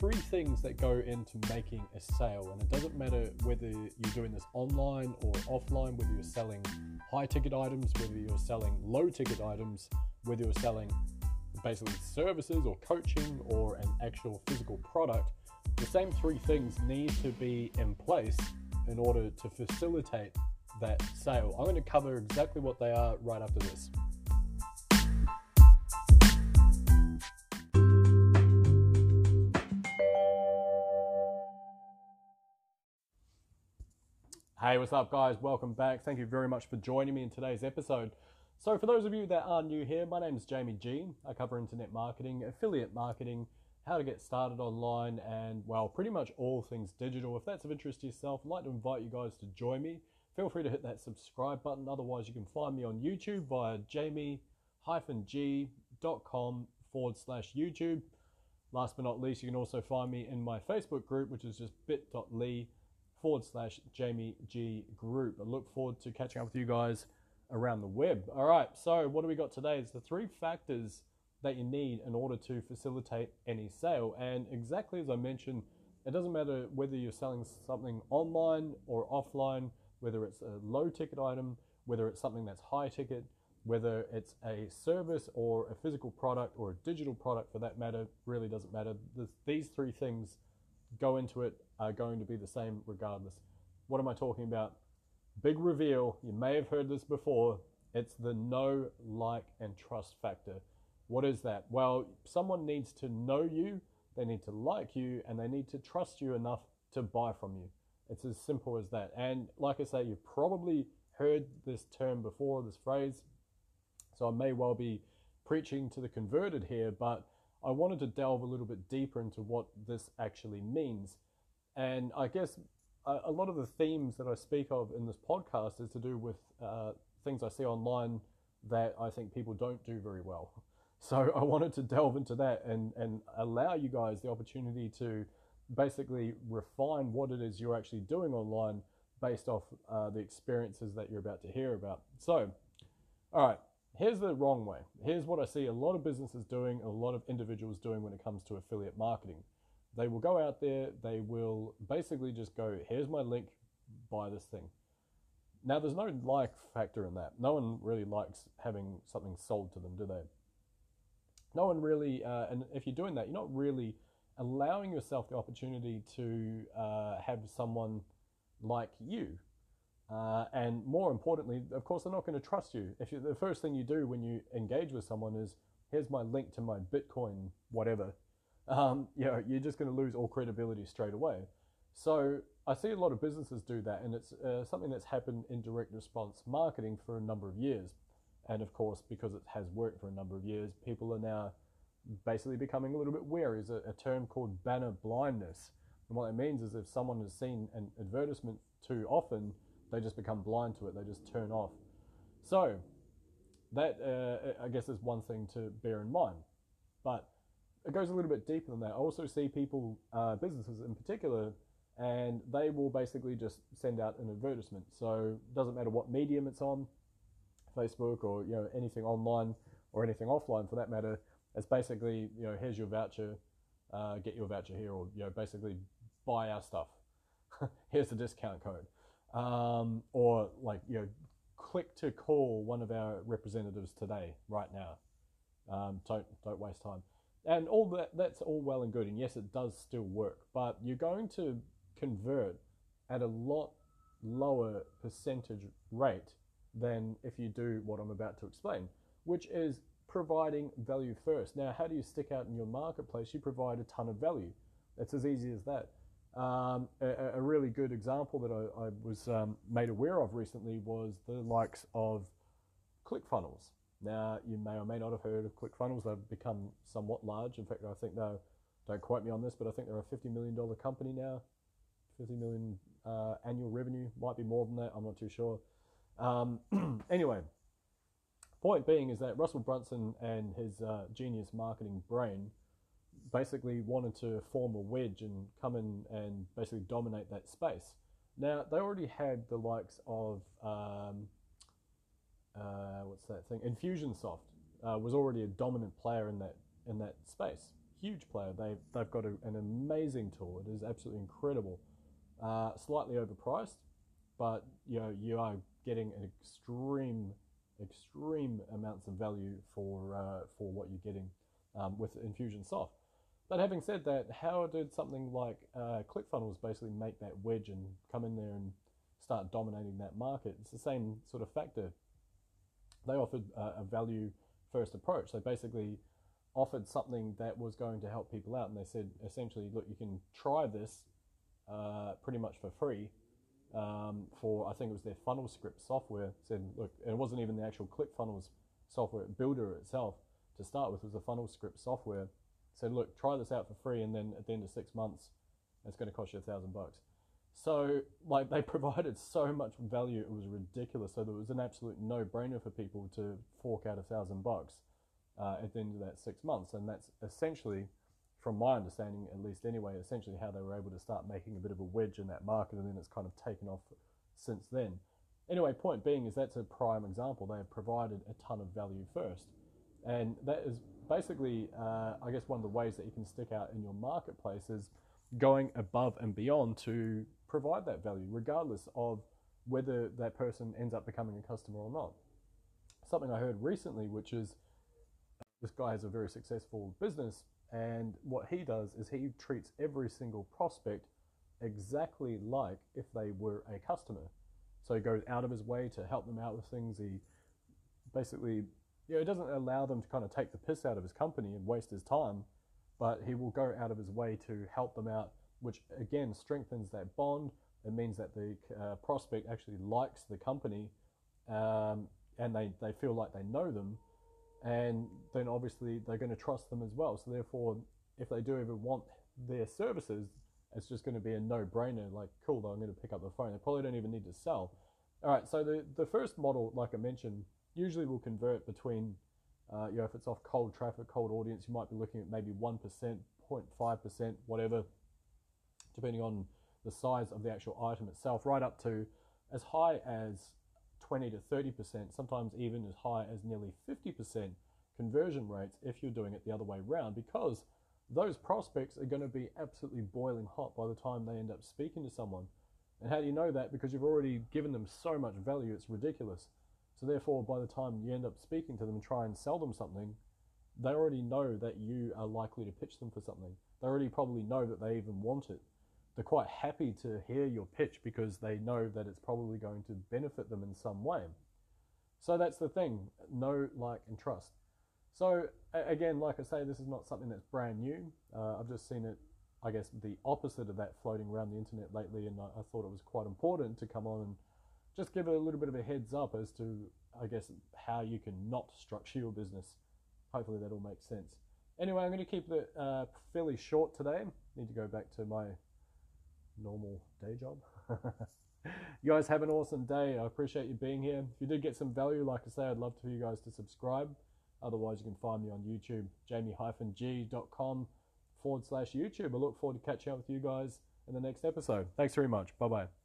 three things that go into making a sale, and it doesn't matter whether you're doing this online or offline, whether you're selling high ticket items, whether you're selling low ticket items, whether you're selling basically services or coaching or an actual physical product. The same three things need to be in place in order to facilitate that sale. I'm going to cover exactly what they are right after this. Hey, what's up, guys? Welcome back. Thank you very much for joining me in today's episode. So, for those of you that are new here, my name is Jamie G. I cover internet marketing, affiliate marketing, how to get started online, and well, pretty much all things digital. If that's of interest to yourself, I'd like to invite you guys to join me. Feel free to hit that subscribe button. Otherwise, you can find me on YouTube via jamie-g.com forward slash YouTube. Last but not least, you can also find me in my Facebook group, which is just bit.ly forward slash Jamie G Group. I look forward to catching up with you guys around the web. All right, so what do we got today? It's the three factors that you need in order to facilitate any sale. And exactly as I mentioned, it doesn't matter whether you're selling something online or offline, whether it's a low ticket item, whether it's something that's high ticket, whether it's a service or a physical product or a digital product for that matter, really doesn't matter. these three things go into it are going to be the same regardless. What am I talking about? Big reveal. You may have heard this before. It's the know, like, and trust factor. What is that? Well, someone needs to know you, they need to like you, and they need to trust you enough to buy from you. It's as simple as that. And like I say, you've probably heard this term before, this phrase. So I may well be preaching to the converted here, but I wanted to delve a little bit deeper into what this actually means. And I guess a, a lot of the themes that I speak of in this podcast is to do with uh, things I see online that I think people don't do very well. So I wanted to delve into that and, and allow you guys the opportunity to basically refine what it is you're actually doing online based off uh, the experiences that you're about to hear about. So, all right, Here's the wrong way. Here's what I see a lot of businesses doing, a lot of individuals doing when it comes to affiliate marketing. They will go out there, they will basically just go, here's my link, buy this thing. Now, there's no like factor in that. No one really likes having something sold to them, do they? No one really, uh, and if you're doing that, you're not really allowing yourself the opportunity to uh, have someone like you uh, and more importantly, of course, they're not going to trust you. If you, the first thing you do when you engage with someone is, here's my link to my Bitcoin, whatever, um, you know, you're just going to lose all credibility straight away. So I see a lot of businesses do that, and it's uh, something that's happened in direct response marketing for a number of years. And of course, because it has worked for a number of years, people are now basically becoming a little bit wary. There's a, a term called banner blindness. And what that means is if someone has seen an advertisement too often, they just become blind to it. They just turn off. So that uh, I guess is one thing to bear in mind. But it goes a little bit deeper than that. I also see people, uh, businesses in particular, and they will basically just send out an advertisement. So it doesn't matter what medium it's on, Facebook or you know anything online or anything offline for that matter. It's basically you know here's your voucher, uh, get your voucher here, or you know basically buy our stuff. here's the discount code um, or like you know, click to call one of our representatives today, right now. Um, don't don't waste time. And all that that's all well and good, and yes, it does still work, but you're going to convert at a lot lower percentage rate than if you do what I'm about to explain, which is providing value first. Now, how do you stick out in your marketplace? You provide a ton of value. It's as easy as that. Um, a, a, really good example that I, I was um, made aware of recently was the likes of ClickFunnels. Now, you may or may not have heard of ClickFunnels. They've become somewhat large. In fact, I think they're, don't quote me on this, but I think they're a $50 million company now. 50 million uh, annual revenue, might be more than that, I'm not too sure. Um, anyway, point being is that Russell Brunson and his uh, genius marketing brain basically wanted to form a wedge and come in and basically dominate that space. Now they already had the likes of um, uh, what's that thing? Infusionsoft uh, was already a dominant player in that in that space. huge player. They've they've got a, an amazing tool. It is absolutely incredible. Uh, slightly overpriced, but you know you are getting an extreme extreme amounts of value for uh, for what you're getting um, with Infusionsoft. But having said that, how did something like uh, ClickFunnels basically make that wedge and come in there and start dominating that market? It's the same sort of factor. They offered a value first approach. They basically offered something that was going to help people out, and they said essentially, look, you can try this uh, pretty much for free. Um, for I think it was their funnel script software. Said, look, it wasn't even the actual ClickFunnels software builder itself to start with. It was a funnel script software said, look, try this out for free, and then at the end of six months, it's going to cost you a thousand bucks. So, like, they provided so much value, it was ridiculous. So, there was an absolute no brainer for people to fork out a thousand bucks uh, at the end of that six months. And that's essentially, from my understanding, at least anyway, essentially how they were able to start making a bit of a wedge in that market. And then it's kind of taken off since then. Anyway, point being is that's a prime example. They have provided a ton of value first. And that is basically, uh, I guess, one of the ways that you can stick out in your marketplace is going above and beyond to provide that value, regardless of whether that person ends up becoming a customer or not. Something I heard recently, which is this guy has a very successful business, and what he does is he treats every single prospect exactly like if they were a customer. So he goes out of his way to help them out with things. He basically you know, it doesn't allow them to kind of take the piss out of his company and waste his time, but he will go out of his way to help them out, which again strengthens that bond. It means that the uh, prospect actually likes the company um, and they, they feel like they know them. And then obviously they're going to trust them as well. So, therefore, if they do ever want their services, it's just going to be a no brainer. Like, cool, I'm going to pick up the phone. They probably don't even need to sell. All right, so the, the first model, like I mentioned, usually will convert between, uh, you know, if it's off cold traffic, cold audience, you might be looking at maybe 1%, 0.5%, whatever, depending on the size of the actual item itself, right up to as high as 20 to 30%, sometimes even as high as nearly 50% conversion rates if you're doing it the other way around, because those prospects are going to be absolutely boiling hot by the time they end up speaking to someone. And how do you know that? Because you've already given them so much value, it's ridiculous. So therefore, by the time you end up speaking to them and try and sell them something, they already know that you are likely to pitch them for something. They already probably know that they even want it. They're quite happy to hear your pitch because they know that it's probably going to benefit them in some way. So that's the thing know, like, and trust. So, again, like I say, this is not something that's brand new. Uh, I've just seen it, I guess, the opposite of that floating around the internet lately, and I, I thought it was quite important to come on and just give a little bit of a heads up as to, I guess, how you can not structure your business. Hopefully that all makes sense. Anyway, I'm going to keep it uh, fairly short today. Need to go back to my normal day job. you guys have an awesome day. I appreciate you being here. If you did get some value, like I say, I'd love for you guys to subscribe. Otherwise, you can find me on YouTube, jamie-g.com forward slash YouTube. I look forward to catching up with you guys in the next episode. Thanks very much. Bye bye.